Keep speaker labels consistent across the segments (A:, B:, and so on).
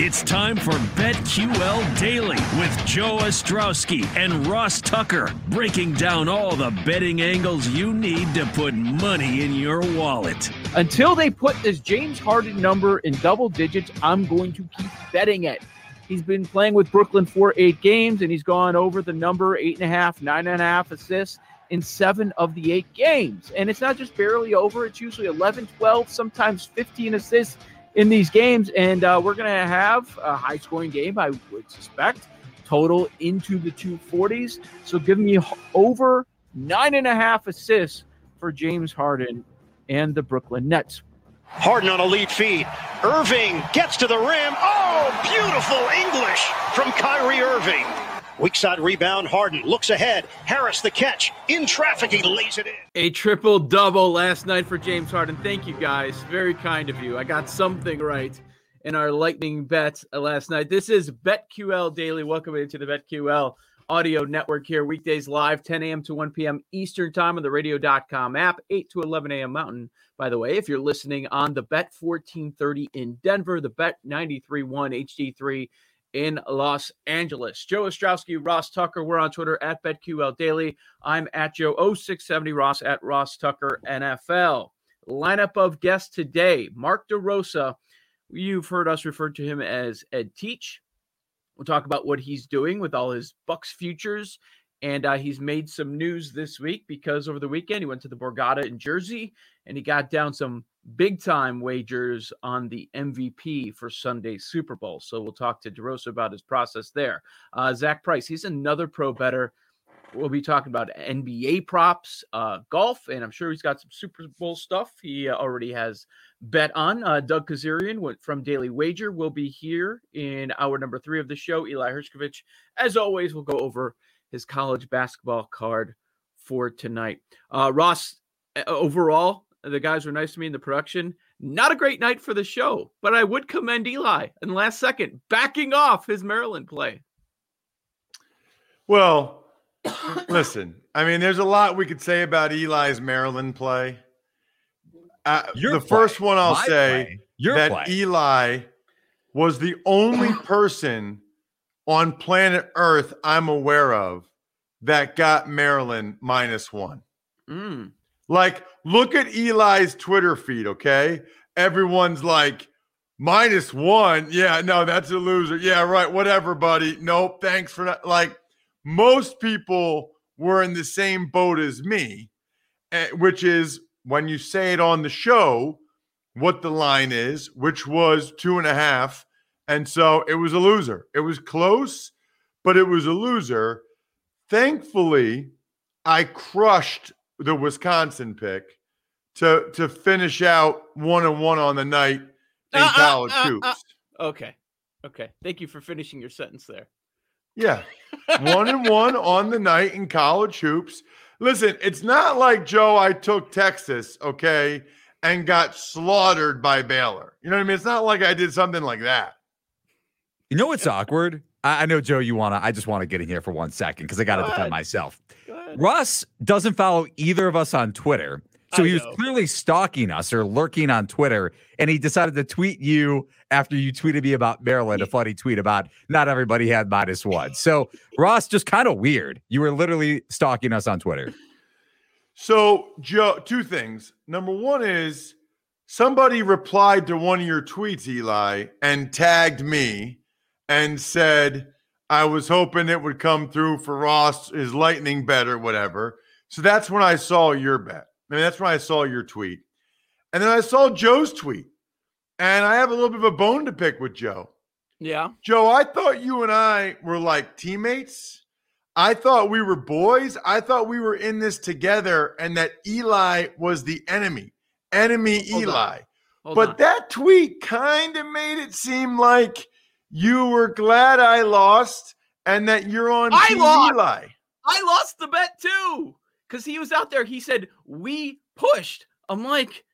A: It's time for BetQL Daily with Joe Ostrowski and Ross Tucker, breaking down all the betting angles you need to put money in your wallet.
B: Until they put this James Harden number in double digits, I'm going to keep betting it. He's been playing with Brooklyn for eight games, and he's gone over the number eight and a half, nine and a half assists in seven of the eight games. And it's not just barely over, it's usually 11, 12, sometimes 15 assists in these games. And uh, we're going to have a high scoring game, I would suspect, total into the 240s. So give me over nine and a half assists for James Harden and the Brooklyn Nets.
C: Harden on a lead feed. Irving gets to the rim. Oh, beautiful English from Kyrie Irving. Weak side rebound. Harden looks ahead. Harris the catch. In traffic, he lays it in.
B: A triple double last night for James Harden. Thank you guys. Very kind of you. I got something right in our lightning bet last night. This is BetQL Daily. Welcome into the BetQL audio network here. Weekdays live, 10 a.m. to 1 p.m. Eastern Time on the radio.com app, 8 to 11 a.m. Mountain. By the way, if you're listening on the Bet 1430 in Denver, the Bet 931 HD3 in Los Angeles. Joe Ostrowski, Ross Tucker. We're on Twitter at BetQL Daily. I'm at Joe0670, Ross at Ross Tucker NFL. Lineup of guests today Mark DeRosa. You've heard us refer to him as Ed Teach. We'll talk about what he's doing with all his Bucks futures. And uh, he's made some news this week because over the weekend he went to the Borgata in Jersey and he got down some big time wagers on the MVP for Sunday's Super Bowl. So we'll talk to DeRosa about his process there. Uh, Zach Price, he's another pro better. We'll be talking about NBA props, uh, golf, and I'm sure he's got some Super Bowl stuff he uh, already has bet on. Uh, Doug Kezirian from Daily Wager will be here in hour number three of the show. Eli Hershkovich, as always, will go over his college basketball card for tonight. Uh, Ross, overall, the guys were nice to me in the production. Not a great night for the show, but I would commend Eli in the last second backing off his Maryland play.
D: Well, listen, I mean, there's a lot we could say about Eli's Maryland play. Uh, the play. first one I'll My say that play. Eli was the only person on planet Earth I'm aware of that got Maryland minus one. Mm. Like, look at Eli's Twitter feed, okay? Everyone's like, minus one. Yeah, no, that's a loser. Yeah, right. Whatever, buddy. Nope. Thanks for not. Like, most people were in the same boat as me, eh, which is when you say it on the show, what the line is, which was two and a half. And so it was a loser. It was close, but it was a loser. Thankfully, I crushed the Wisconsin pick to to finish out one and one on the night in uh, college uh, hoops.
B: Uh, okay. Okay. Thank you for finishing your sentence there.
D: Yeah. one and one on the night in college hoops. Listen, it's not like Joe, I took Texas, okay, and got slaughtered by Baylor. You know what I mean? It's not like I did something like that.
E: You know what's awkward? I, I know, Joe, you want to, I just want to get in here for one second because I got to defend myself. Russ doesn't follow either of us on Twitter. So he was clearly stalking us or lurking on Twitter, and he decided to tweet you after you tweeted me about Maryland, a funny tweet about not everybody had minus one. So Ross, just kind of weird. You were literally stalking us on Twitter.
D: So Joe, two things. Number one is somebody replied to one of your tweets, Eli, and tagged me and said, I was hoping it would come through for Ross, his lightning better? whatever. So that's when I saw your bet. I mean, that's when I saw your tweet. And then I saw Joe's tweet, and I have a little bit of a bone to pick with Joe.
B: Yeah.
D: Joe, I thought you and I were like teammates. I thought we were boys. I thought we were in this together and that Eli was the enemy, enemy Hold Eli. But on. that tweet kind of made it seem like you were glad I lost and that you're on I lost. Eli.
B: I lost the bet too because he was out there. He said, We pushed. I'm like,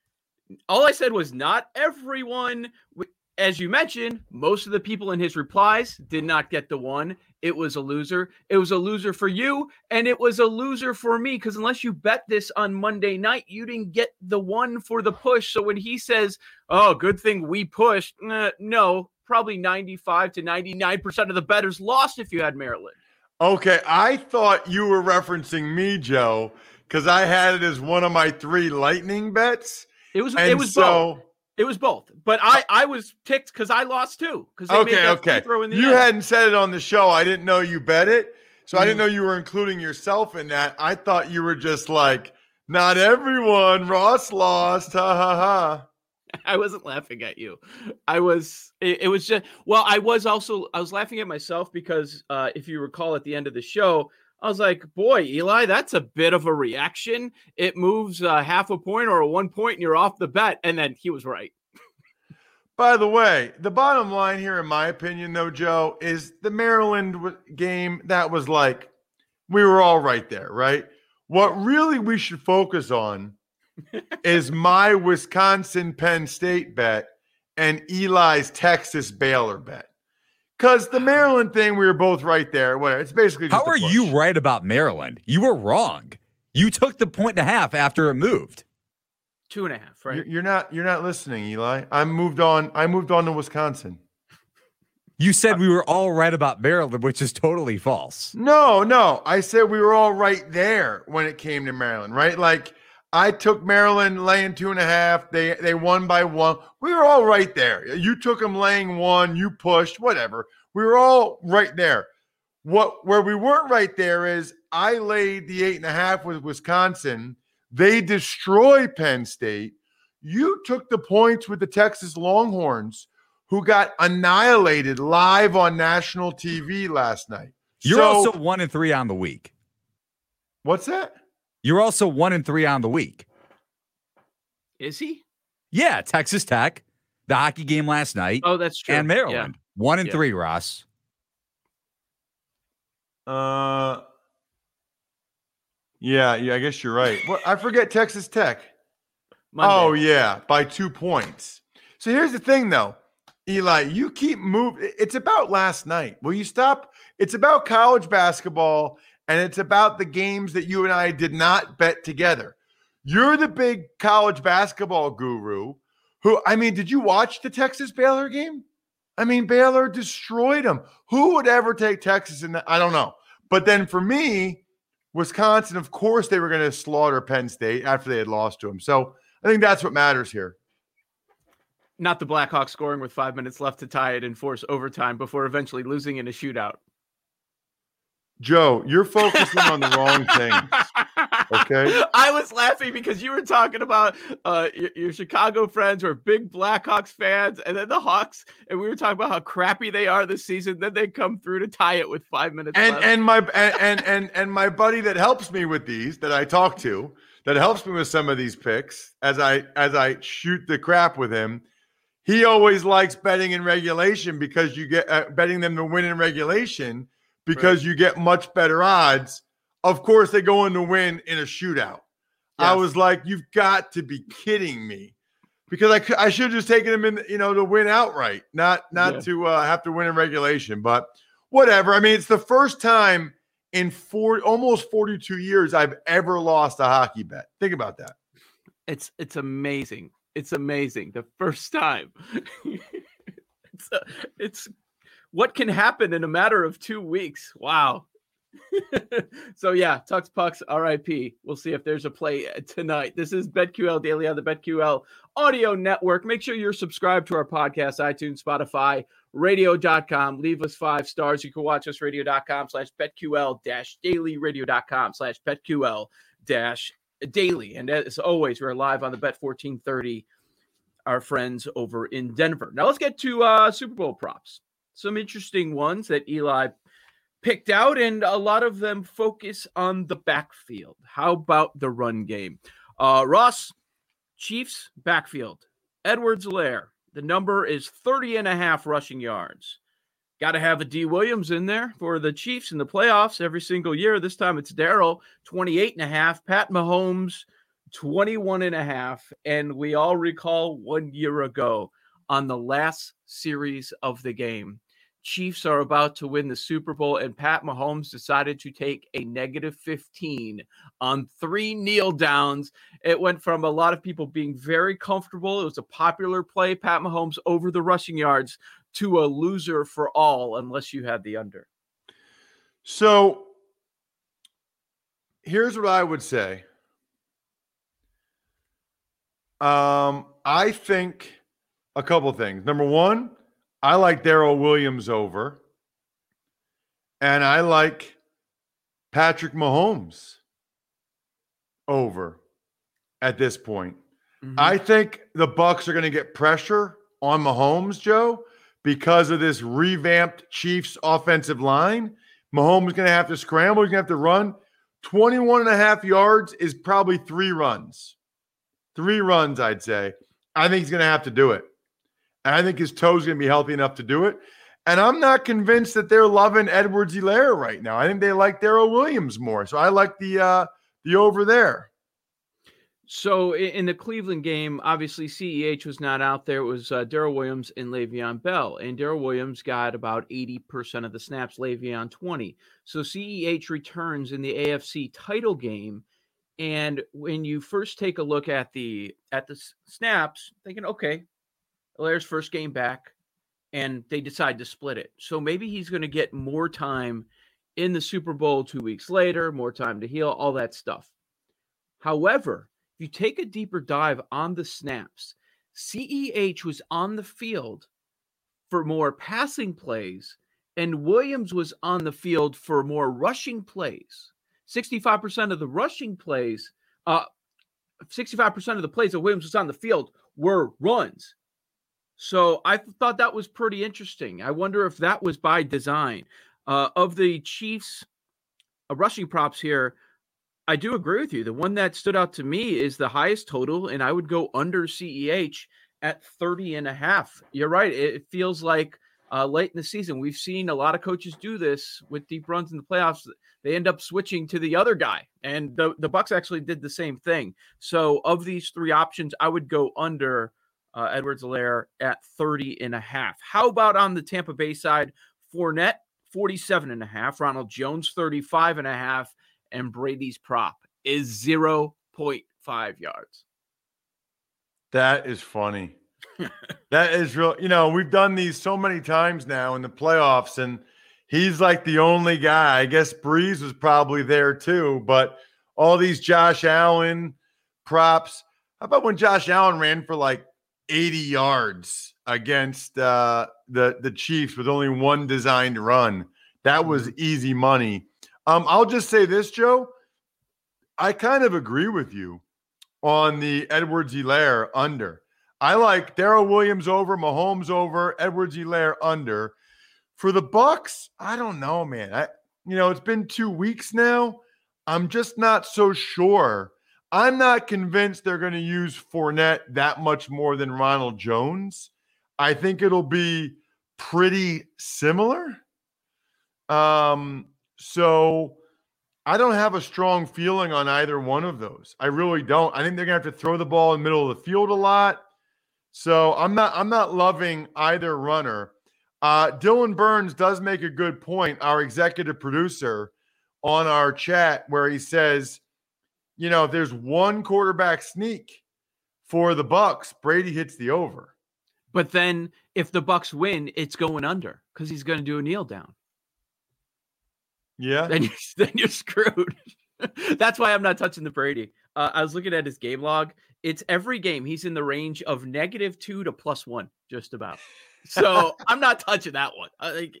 B: all I said was not everyone. As you mentioned, most of the people in his replies did not get the one. It was a loser. It was a loser for you, and it was a loser for me because unless you bet this on Monday night, you didn't get the one for the push. So when he says, "Oh, good thing we pushed," uh, no, probably 95 to 99% of the betters lost if you had Maryland.
D: Okay, I thought you were referencing me, Joe, because I had it as one of my three lightning bets.
B: It was and it was so, both. It was both, but I I was ticked because I lost too. Because
D: okay, okay, you end. hadn't said it on the show. I didn't know you bet it, so mm. I didn't mm-hmm. know you were including yourself in that. I thought you were just like, not everyone. Ross lost. Ha ha ha.
B: I wasn't laughing at you. I was. It, it, was just. Well, I was also. I was laughing at myself because uh, if you recall, at the end of the show, I was like, boy, Eli, that's a bit of a reaction. It moves uh, half a point or a one point, and you're off the bet. And then he was right.
D: By the way, the bottom line here, in my opinion, though, Joe, is the Maryland game that was like, we were all right there, right? What really we should focus on is my Wisconsin Penn State bet and Eli's Texas Baylor bet. Because the Maryland thing, we were both right there. Whatever. It's basically
E: how are you right about Maryland? You were wrong. You took the point and a half after it moved.
B: Two and a half, right?
D: You're, you're not. You're not listening, Eli. I moved on. I moved on to Wisconsin.
E: You said we were all right about Maryland, which is totally false.
D: No, no. I said we were all right there when it came to Maryland, right? Like I took Maryland laying two and a half. They they won by one. We were all right there. You took them laying one. You pushed whatever. We were all right there. What where we weren't right there is I laid the eight and a half with Wisconsin. They destroy Penn State. You took the points with the Texas Longhorns, who got annihilated live on national TV last night.
E: You're so, also one and three on the week.
D: What's that?
E: You're also one and three on the week.
B: Is he?
E: Yeah, Texas Tech, the hockey game last night.
B: Oh, that's true.
E: And Maryland, yeah. one and yeah. three. Ross.
D: Uh, yeah, yeah. I guess you're right. Well, I forget Texas Tech. Monday. Oh yeah, by two points. So here's the thing, though, Eli. You keep moving. It's about last night. Will you stop? It's about college basketball and it's about the games that you and I did not bet together. You're the big college basketball guru who, I mean, did you watch the Texas Baylor game? I mean, Baylor destroyed them. Who would ever take Texas in that? I don't know. But then for me, Wisconsin, of course, they were going to slaughter Penn State after they had lost to them. So I think that's what matters here.
B: Not the Blackhawks scoring with five minutes left to tie it and force overtime before eventually losing in a shootout.
D: Joe, you're focusing on the wrong things. Okay.
B: I was laughing because you were talking about uh, your, your, Chicago friends who are big Blackhawks fans, and then the Hawks, and we were talking about how crappy they are this season. Then they come through to tie it with five minutes
D: and,
B: left.
D: And my and, and and and my buddy that helps me with these, that I talk to, that helps me with some of these picks as I as I shoot the crap with him. He always likes betting in regulation because you get uh, betting them to win in regulation because right. you get much better odds. Of course, they go in to win in a shootout. Yes. I was like, you've got to be kidding me. Because I, I should have just taken them in, you know, to win outright, not not yeah. to uh, have to win in regulation. But whatever. I mean, it's the first time in four almost 42 years I've ever lost a hockey bet. Think about that.
B: It's it's amazing. It's amazing. The first time. it's a, it's what can happen in a matter of two weeks? Wow. so yeah, Tux Pucks, RIP. We'll see if there's a play uh, tonight. This is BetQL Daily on the BetQL Audio Network. Make sure you're subscribed to our podcast, iTunes, Spotify, radio.com. Leave us five stars. You can watch us radio.com slash BetQL dash daily, radio.com slash BetQL dash daily. And as always, we're live on the Bet 1430, our friends over in Denver. Now let's get to uh, Super Bowl props. Some interesting ones that Eli picked out, and a lot of them focus on the backfield. How about the run game? Uh, Ross, Chiefs backfield. Edwards-Helaire, The number is 30 and a half rushing yards. Got to have a D Williams in there for the Chiefs in the playoffs every single year. This time it's Daryl, 28 and a half. Pat Mahomes, 21 and a half. And we all recall one year ago on the last series of the game, Chiefs are about to win the Super Bowl, and Pat Mahomes decided to take a negative 15 on three kneel downs. It went from a lot of people being very comfortable. It was a popular play, Pat Mahomes over the rushing yards, to a loser for all, unless you had the under.
D: So here's what I would say. Um, I think a couple things. Number one, I like Daryl Williams over, and I like Patrick Mahomes over at this point. Mm-hmm. I think the Bucs are going to get pressure on Mahomes, Joe, because of this revamped Chiefs offensive line. Mahomes is going to have to scramble. He's going to have to run. 21 and a half yards is probably three runs. Three runs, I'd say. I think he's going to have to do it. And I think his toe's going to be healthy enough to do it. And I'm not convinced that they're loving Edwards-Helaire right now. I think they like Daryl Williams more. So I like the uh the over there.
B: So in the Cleveland game, obviously CEH was not out there. It was uh, Daryl Williams and Le'Veon Bell, and Daryl Williams got about eighty percent of the snaps. Le'Veon twenty. So CEH returns in the AFC title game, and when you first take a look at the at the snaps, thinking, okay, Helaire's first game back, and they decide to split it. So maybe he's going to get more time in the Super Bowl two weeks later, more time to heal, all that stuff. However, if you take a deeper dive on the snaps, CEH was on the field for more passing plays, and Williams was on the field for more rushing plays. 65% of the rushing plays, uh, 65% of the plays that Williams was on the field were runs. So I thought that was pretty interesting. I wonder if that was by design. Uh, of the Chiefs uh, rushing props here, I do agree with you. The one that stood out to me is the highest total, and I would go under CEH at 30 and a half. You're right. It, feels like uh, late in the season, we've seen a lot of coaches do this with deep runs in the playoffs. They end up switching to the other guy, and the, the Bucs actually did the same thing. So, of these three options, I would go under uh, Edwards-Helaire at 30 and a half. How about on the Tampa Bay side? Fournette, 47 and a half. Ronald Jones, 35 and a half. And Brady's prop is 0.5 yards.
D: That is funny. that is real. You know, we've done these so many times now in the playoffs, and he's like the only guy. I guess Brees was probably there too, but all these Josh Allen props. How about when Josh Allen ran for like 80 yards against uh, the the Chiefs with only one designed run. That was mm-hmm. easy money. Um, I'll just say this, Joe. I kind of agree with you on the Edwards-Helaire under. I like Daryl Williams over, Mahomes over, Edwards-Helaire under. For the Bucs, I don't know, man. I you know, it's been 2 weeks now. I'm just not so sure I'm not convinced they're going to use Fournette that much more than Ronald Jones. I think it'll be pretty similar. Um, so I don't have a strong feeling on either one of those. I really don't. I think they're gonna have to throw the ball in the middle of the field a lot. So I'm not I'm not loving either runner. Uh, Dylan Burns does make a good point, our executive producer on our chat, where he says you know, if there's one quarterback sneak for the Bucs, Brady hits the over.
B: But then if the Bucs win, it's going under because he's going to do a kneel down.
D: Yeah.
B: Then you're, then you're screwed. That's why I'm not touching the Brady. Uh, I was looking at his game log. It's every game he's in the range of negative two to plus one, just about. So I'm not touching that one. I,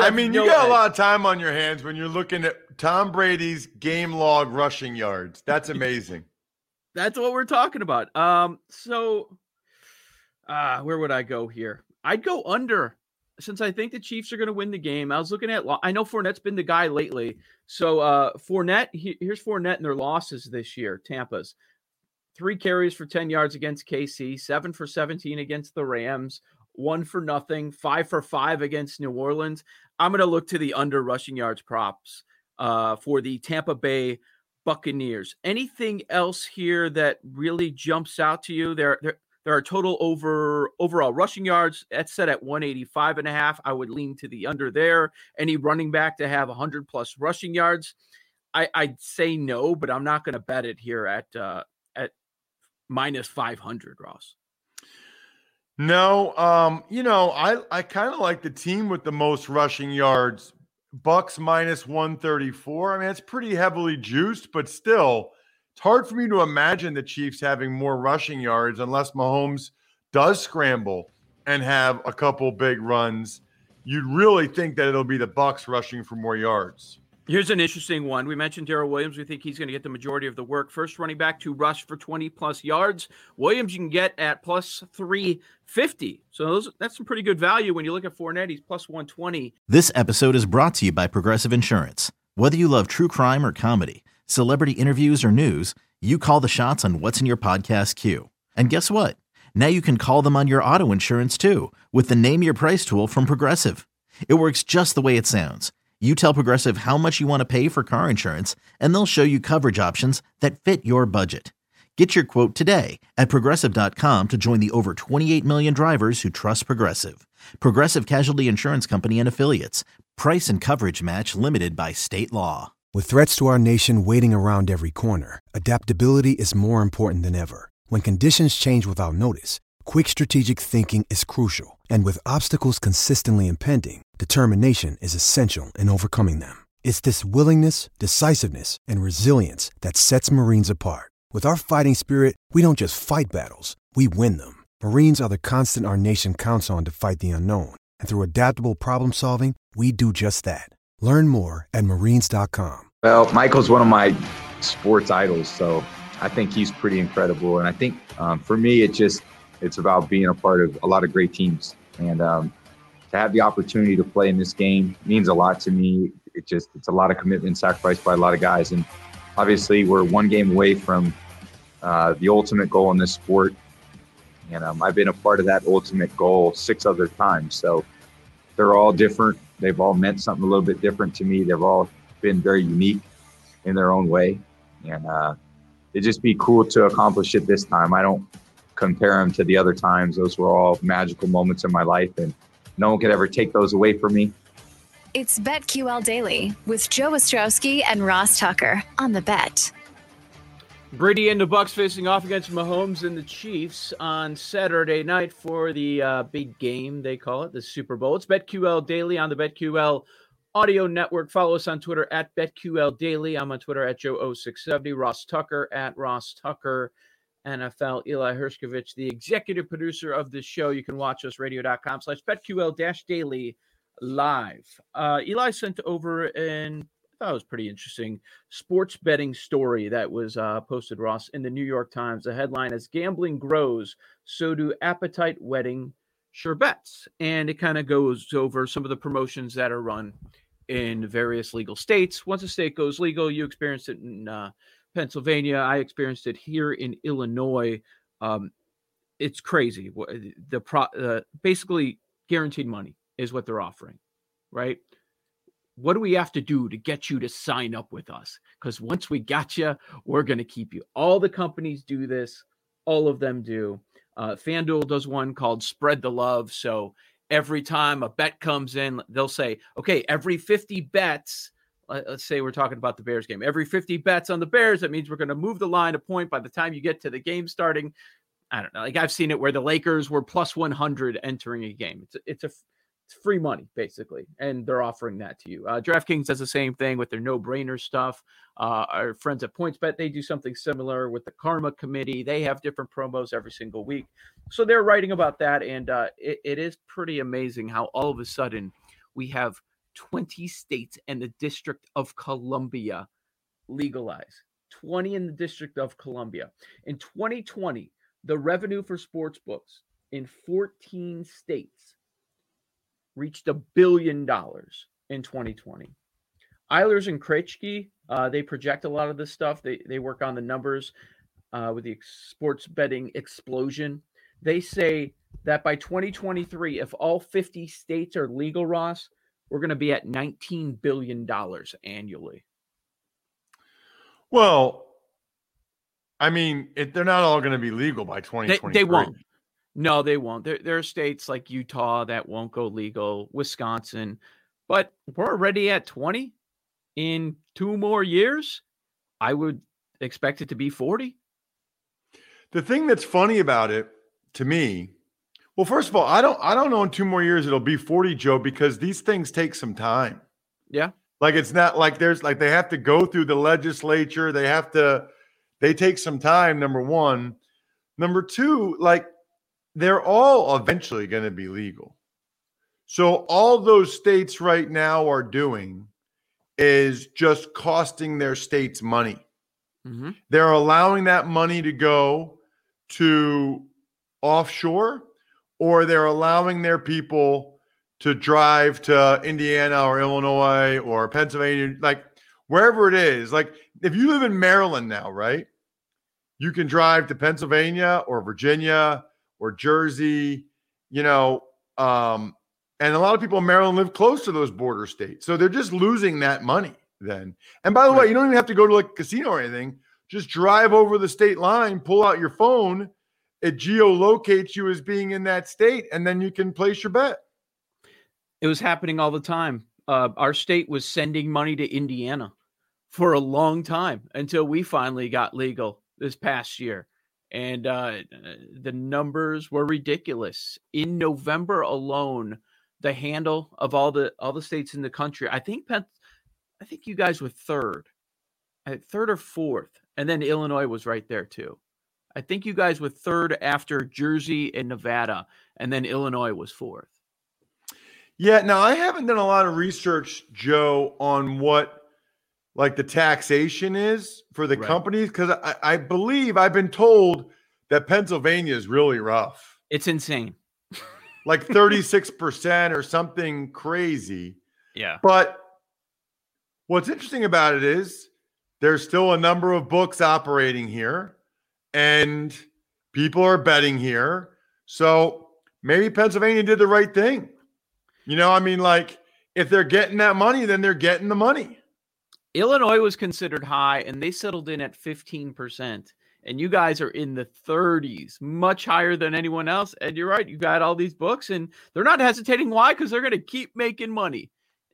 D: I mean, no you got edge. a lot of time on your hands when you're looking at Tom Brady's game log rushing yards. That's amazing.
B: That's what we're talking about. Um, so uh where would I go here? I'd go under since I think the Chiefs are going to win the game. I was looking at I know Fournette's been the guy lately. So uh Fournette, he, here's Fournette and their losses this year, Tampa's. Three carries for 10 yards against KC, seven for 17 against the Rams, one for nothing, five for five against New Orleans. I'm going to look to the under rushing yards props uh, for the Tampa Bay Buccaneers. Anything else here that really jumps out to you? There, there, there are total over overall rushing yards. That's set at 185 and a half. I would lean to the under there. Any running back to have 100 plus rushing yards. I, I'd say no, but I'm not going to bet it here at uh, at minus 500, Ross.
D: No, um, you know, I I kind of like the team with the most rushing yards. Bucs minus 134. I mean, it's pretty heavily juiced, but still, it's hard for me to imagine the Chiefs having more rushing yards unless Mahomes does scramble and have a couple big runs. You'd really think that it'll be the Bucs rushing for more yards.
B: Here's an interesting one. We mentioned Daryl Williams. We think he's going to get the majority of the work. First running back to rush for 20 plus yards. Williams you can get at plus 350. So those, that's some pretty good value when you look at Fournette. He's plus 120.
F: This episode is brought to you by Progressive Insurance. Whether you love true crime or comedy, celebrity interviews or news, you call the shots on what's in your podcast queue. And guess what? Now you can call them on your auto insurance too with the Name Your Price tool from Progressive. It works just the way it sounds you tell Progressive how much you want to pay for car insurance, and they'll show you coverage options that fit your budget. Get your quote today at progressive.com to join the over 28 million drivers who trust Progressive. Progressive Casualty Insurance Company and Affiliates. Price and coverage match limited by state law.
G: With threats to our nation waiting around every corner, adaptability is more important than ever. When conditions change without notice, quick strategic thinking is crucial. And with obstacles consistently impending, determination is essential in overcoming them. It's this willingness, decisiveness, and resilience that sets Marines apart. With our fighting spirit, we don't just fight battles, we win them. Marines are the constant our nation counts on to fight the unknown. And through adaptable problem solving, we do just that. Learn more at marines.com.
H: Well, Michael's one of my sports idols, so I think he's pretty incredible. And I think um, for me, it just it's about being a part of a lot of great teams. And um, to have the opportunity to play in this game means a lot to me. It just it's a lot of commitment sacrificed by a lot of guys, and obviously we're one game away from uh, the ultimate goal in this sport. And um, I've been a part of that ultimate goal six other times. So they're all different. They've all meant something a little bit different to me. They've all been very unique in their own way, and uh, it'd just be cool to accomplish it this time. I don't compare them to the other times. Those were all magical moments in my life, and no one could ever take those away from me.
I: It's BetQL Daily with Joe Ostrowski and Ross Tucker on the bet.
B: Brady and the Bucs facing off against Mahomes and the Chiefs on Saturday night for the uh, big game they call it, the Super Bowl. It's BetQL Daily on the BetQL Audio Network. Follow us on Twitter at BetQL Daily. I'm on Twitter at Joe0670. Ross Tucker at Ross Tucker. NFL. Eli Hershkovich, the executive producer of this show. You can watch us radio.com slash betql dash daily live. Uh, Eli sent over an I thought it was pretty interesting sports betting story that was uh, posted, Ross, in the New York Times. The headline is Gambling Grows, So Do Appetite Wedding Sherbets. And it kind of goes over some of the promotions that are run in various legal states. Once a state goes legal, you experience it in uh, Pennsylvania. I experienced it here in Illinois. Um, it's crazy. The pro, uh, basically guaranteed money is what they're offering, right? What do we have to do to get you to sign up with us? Because once we got you, we're going to keep you. All the companies do this. All of them do. Uh, FanDuel does one called Spread the Love. So every time a bet comes in, they'll say, okay, every 50 bets, let's say we're talking about the Bears game. Every 50 bets on the Bears, that means we're going to move the line a point by the time you get to the game starting. I don't know. Like I've seen it where the Lakers were plus 100 entering a game. It's it's a it's free money basically, and they're offering that to you. Uh, DraftKings does the same thing with their no-brainer stuff. Uh, our friends at PointsBet they do something similar with the Karma Committee. They have different promos every single week, so they're writing about that, and uh, it, it is pretty amazing how all of a sudden we have 20 states and the District of Columbia legalize 20 in the District of Columbia. In 2020, the revenue for sports books in 14 states reached a billion dollars in 2020. Eilers and Krejcik, uh, they project a lot of this stuff. They they work on the numbers uh, with the sports betting explosion. They say that by 2023, if all 50 states are legal, Ross, we're going to be at 19 billion dollars annually.
D: Well, I mean, it, they're not all going to be legal by 2023.
B: They, they won't. No, they won't. There, there are states like Utah that won't go legal, Wisconsin, but we're already at 20 in two more years. I would expect it to be 40.
D: The thing that's funny about it to me, well, first of all, I don't I don't know in two more years it'll be 40, Joe, because these things take some time.
B: Yeah.
D: Like it's not like there's like they have to go through the legislature. They have to, they take some time, number one. Number two, like they're all eventually going to be legal. So all those states right now are doing is just costing their states money. Mm-hmm. They're allowing that money to go to offshore, or they're allowing their people to drive to Indiana or Illinois or Pennsylvania, like wherever it is. Like if you live in Maryland now, right? You can drive to Pennsylvania or Virginia or Jersey, you know, um, and a lot of people in Maryland live close to those border states. So they're just losing that money then. And by the right. way, you don't even have to go to like a casino or anything. Just drive over the state line, pull out your phone, it geolocates you as being in that state, and then you can place your bet.
B: It was happening all the time. Uh, our state was sending money to Indiana for a long time until we finally got legal this past year. And uh, the numbers were ridiculous. In November alone, the handle of all the all the states in the country, I think Penn, I think you guys were third, third or fourth, and then Illinois was right there too. I think you guys were third after Jersey and Nevada, and then Illinois was fourth.
D: Yeah, now I haven't done a lot of research, Joe, on what like the taxation is for the right. companies because I, I believe I've been told that Pennsylvania is really rough.
B: It's insane.
D: like 36% or something crazy.
B: Yeah.
D: But what's interesting about it is there's still a number of books operating here and people are betting here. So maybe Pennsylvania did the right thing. You know, I mean, like if they're getting that money, then they're getting the money.
B: Illinois was considered high and they settled in at 15%. And you guys are in the 30s, much higher than anyone else. And you're right, you got all these books and they're not hesitating. Why? Because they're going to keep making money.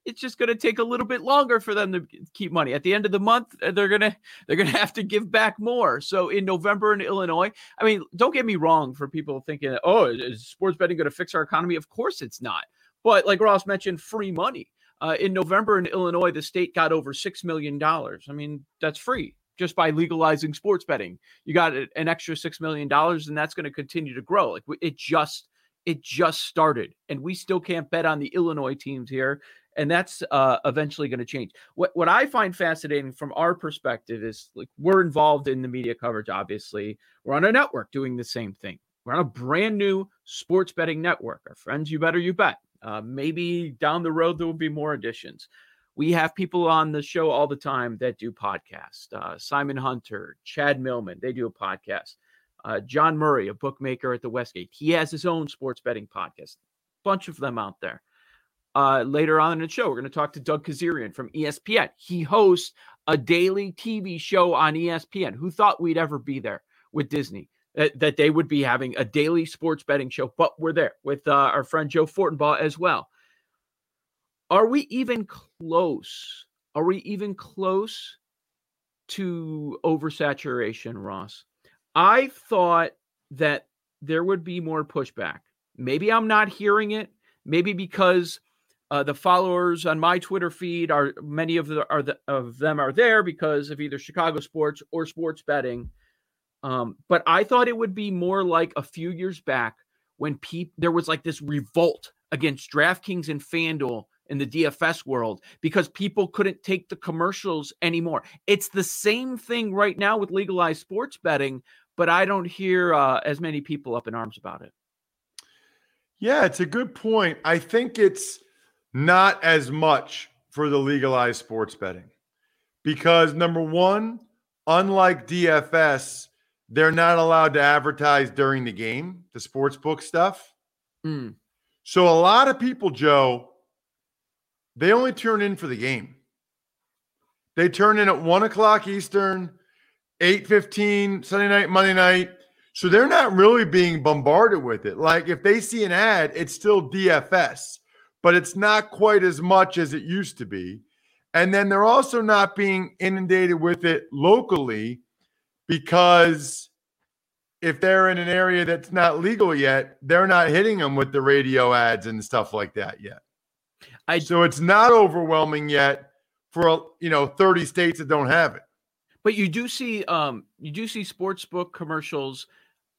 B: It's just going to take a little bit longer for them to keep money. At the end of the month, uh, they're going to they're going to have to give back more. So in November in Illinois, I mean, don't get me wrong for people thinking, "Oh, is sports betting going to fix our economy?" Of course it's not. But like Ross mentioned, free money. Uh, in November in Illinois, the state got over $6 million. I mean, that's free just by legalizing sports betting. You got an extra $6 million, and that's going to continue to grow. Like it just, it just started, and we still can't bet on the Illinois teams here. And that's uh, eventually going to change. What what I find fascinating from our perspective is like we're involved in the media coverage. Obviously, we're on a network doing the same thing. We're on a brand new sports betting network. Our friends, you better you bet. Uh, maybe down the road there will be more additions. We have people on the show all the time that do podcasts. Uh, Simon Hunter, Chad Millman, they do a podcast. Uh, John Murray, a bookmaker at the Westgate, he has his own sports betting podcast. Bunch of them out there. Uh, later on in the show, we're going to talk to Doug Kezirian from ESPN. He hosts a daily TV show on ESPN. Who thought we'd ever be there with Disney? that, that they would be having a daily sports betting show, but we're there with uh, our friend Joe Fortenbaugh as well. Are we even close? Are we even close to oversaturation, Ross? I thought that there would be more pushback. Maybe I'm not hearing it. Maybe because uh, the followers on my Twitter feed are many of the, are the, of them are there because of either Chicago sports or sports betting. Um, but I thought it would be more like a few years back when people there was like this revolt against DraftKings and FanDuel in the DFS world because people couldn't take the commercials anymore. It's the same thing right now with legalized sports betting, but I don't hear uh, as many people up in arms about it.
D: Yeah, it's a good point. I think it's not as much for the legalized sports betting because number one, unlike DFS, they're not allowed to advertise during the game, the sports book stuff.
B: Mm.
D: So a lot of people, Joe, they only turn in for the game. They turn in at one o'clock Eastern, eight fifteen Sunday night, Monday night. So they're not really being bombarded with it. Like if they see an ad, it's still DFS, but it's not quite as much as it used to be. And then they're also not being inundated with it locally because if they're in an area that's not legal yet, they're not hitting them with the radio ads and stuff like that yet. I, so it's not overwhelming yet for you know 30 states that don't have it.
B: But you do see um you do see sports book commercials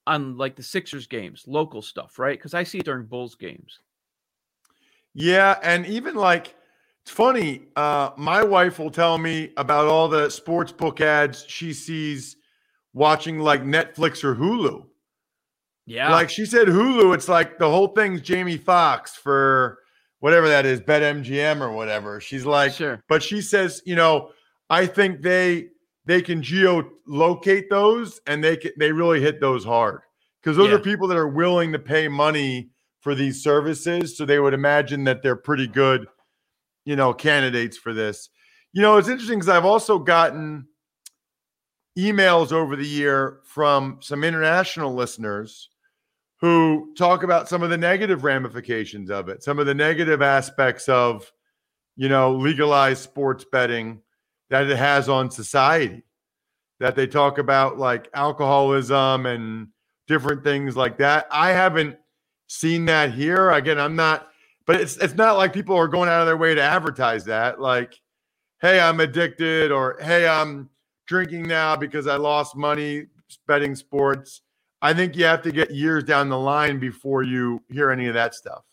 B: on like the Sixers games, local stuff, right? Because I see it during Bulls games.
D: Yeah, and even like it's funny. Uh, my wife will tell me about all the sports book ads she sees watching like Netflix or Hulu.
B: Yeah.
D: Like she said Hulu, it's like the whole thing's Jamie Foxx for whatever that is, BetMGM or whatever. She's like,
B: sure.
D: But she says, you know, I think they they can geolocate those and they can, they really hit those hard because those yeah. are people that are willing to pay money for these services. So they would imagine that they're pretty good, you know, candidates for this. You know, it's interesting because I've also gotten emails over the year from some international listeners who talk about some of the negative ramifications of it, some of the negative aspects of, you know, legalized sports betting that it has on society. That they talk about like alcoholism and different things like that. I haven't seen that here. Again, I'm not, but it's it's not like people are going out of their way to advertise that. Like, hey, I'm addicted, or hey, I'm drinking now because I lost money betting sports. I think you have to get years down the line before you hear any of that stuff.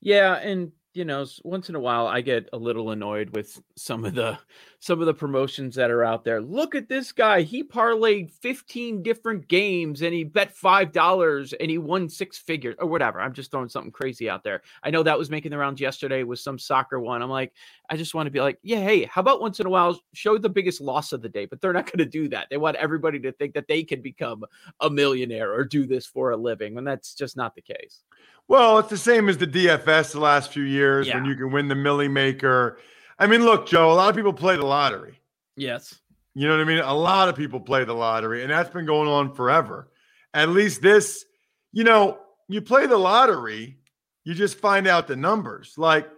B: Yeah, and you know, once in a while I get a little annoyed with some of the some of the promotions that are out there. Look at this guy. He parlayed 15 different games and he bet $5 and he won six figures or whatever. I'm just throwing something crazy out there. I know that was making the rounds yesterday with some soccer one. I'm like, I just want to be like, yeah, hey, how about once in a while show the biggest loss of the day? But they're not going to do that. They want everybody to think that they can become a millionaire or do this for a living. And that's just not the case.
D: Well, it's the same as the DFS the last few years
B: yeah.
D: when you can win the Millie Maker. I mean, look, Joe, a lot of people play the lottery.
B: Yes.
D: You know what I mean? A lot of people play the lottery, and that's been going on forever. At least this, you know, you play the lottery, you just find out the numbers. Like,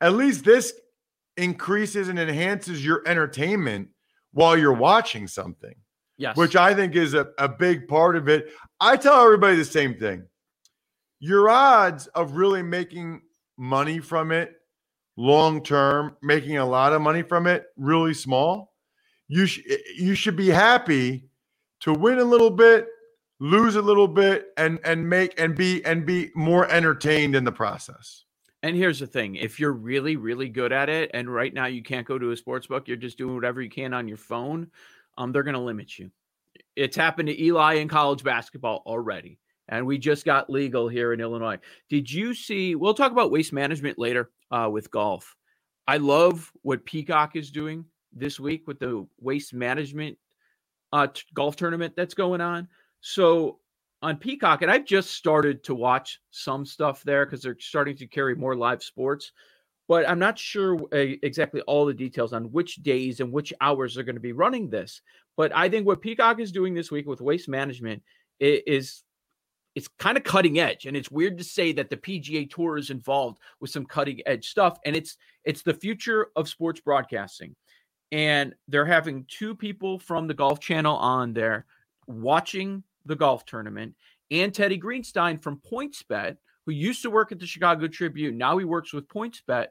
D: at least this increases and enhances your entertainment while you're watching something.
B: Yes.
D: Which I think is a, a big part of it. I tell everybody the same thing your odds of really making money from it long term, making a lot of money from it, really small. You sh- you should be happy to win a little bit, lose a little bit, and and make and be and be more entertained in the process.
B: And here's the thing: if you're really really good at it, and right now you can't go to a sports book, you're just doing whatever you can on your phone. Um, they're going to limit you. It's happened to Eli in college basketball already and we just got legal here in Illinois. Did you see? We'll talk about waste management later uh, with golf. I love what Peacock is doing this week with the waste management uh, t- golf tournament that's going on. So on Peacock, and I've just started to watch some stuff there because they're starting to carry more live sports. But I'm not sure exactly all the details on which days and which hours they're going to be running this. But I think what Peacock is doing this week with waste management is it's kind of cutting edge and it's weird to say that the PGA Tour is involved with some cutting edge stuff and it's it's the future of sports broadcasting. And they're having two people from the golf channel on there watching the golf tournament and Teddy Greenstein from PointsBet who used to work at the Chicago Tribune now he works with PointsBet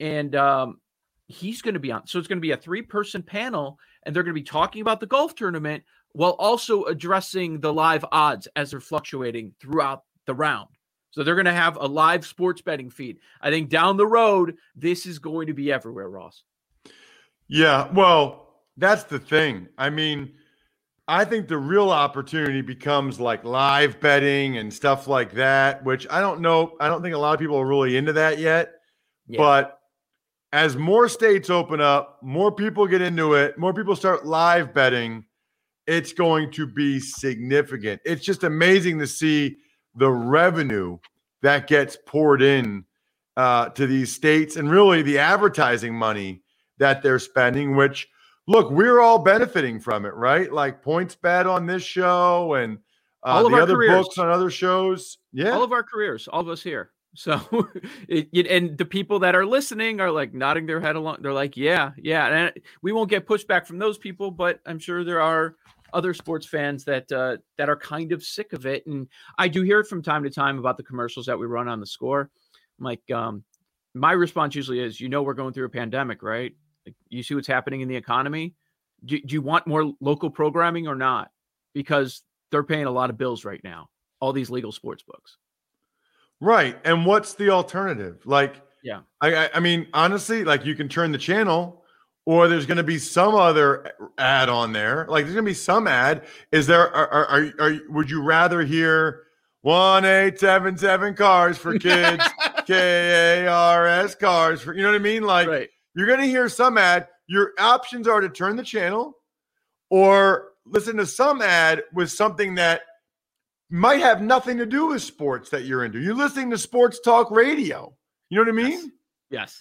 B: and um, he's going to be on so it's going to be a three person panel and they're going to be talking about the golf tournament while also addressing the live odds as they're fluctuating throughout the round. So they're going to have a live sports betting feed. I think down the road, this is going to be everywhere, Ross.
D: Yeah, well, that's the thing. I mean, I think the real opportunity becomes like live betting and stuff like that, which I don't know. I don't think a lot of people are really into that yet. Yeah. But as more states open up, more people get into it, more people start live betting, it's going to be significant. It's just amazing to see the revenue that gets poured in uh, to these states and really the advertising money that they're spending, which – look, we're all benefiting from it, right? Like PointsBet on this show and uh, all of the our other careers. books on other shows. Yeah,
B: all of our careers, all of us here. So, it, it, and the people that are listening are like nodding their head along. They're like, "Yeah, yeah." And we won't get pushback from those people, but I'm sure there are other sports fans that uh, that are kind of sick of it. And I do hear it from time to time about the commercials that we run on the score. I'm like, um, my response usually is, "You know, we're going through a pandemic, right? You see what's happening in the economy. Do, do you want more local programming or not? Because they're paying a lot of bills right now. All these legal sports books.
D: Right. And what's the alternative? Like,
B: yeah.
D: I, I mean, honestly, like you can turn the channel or there's going to be some other ad on there. Like there's going to be some ad. Is there, are, are, are, would you rather hear one eight seven seven cars for kids, K A R S cars for, you know what I mean? Like, right. You're going to hear some ad. Your options are to turn the channel or listen to some ad with something that might have nothing to do with sports that you're into. You're listening to sports talk radio. You know what I mean?
B: Yes. yes.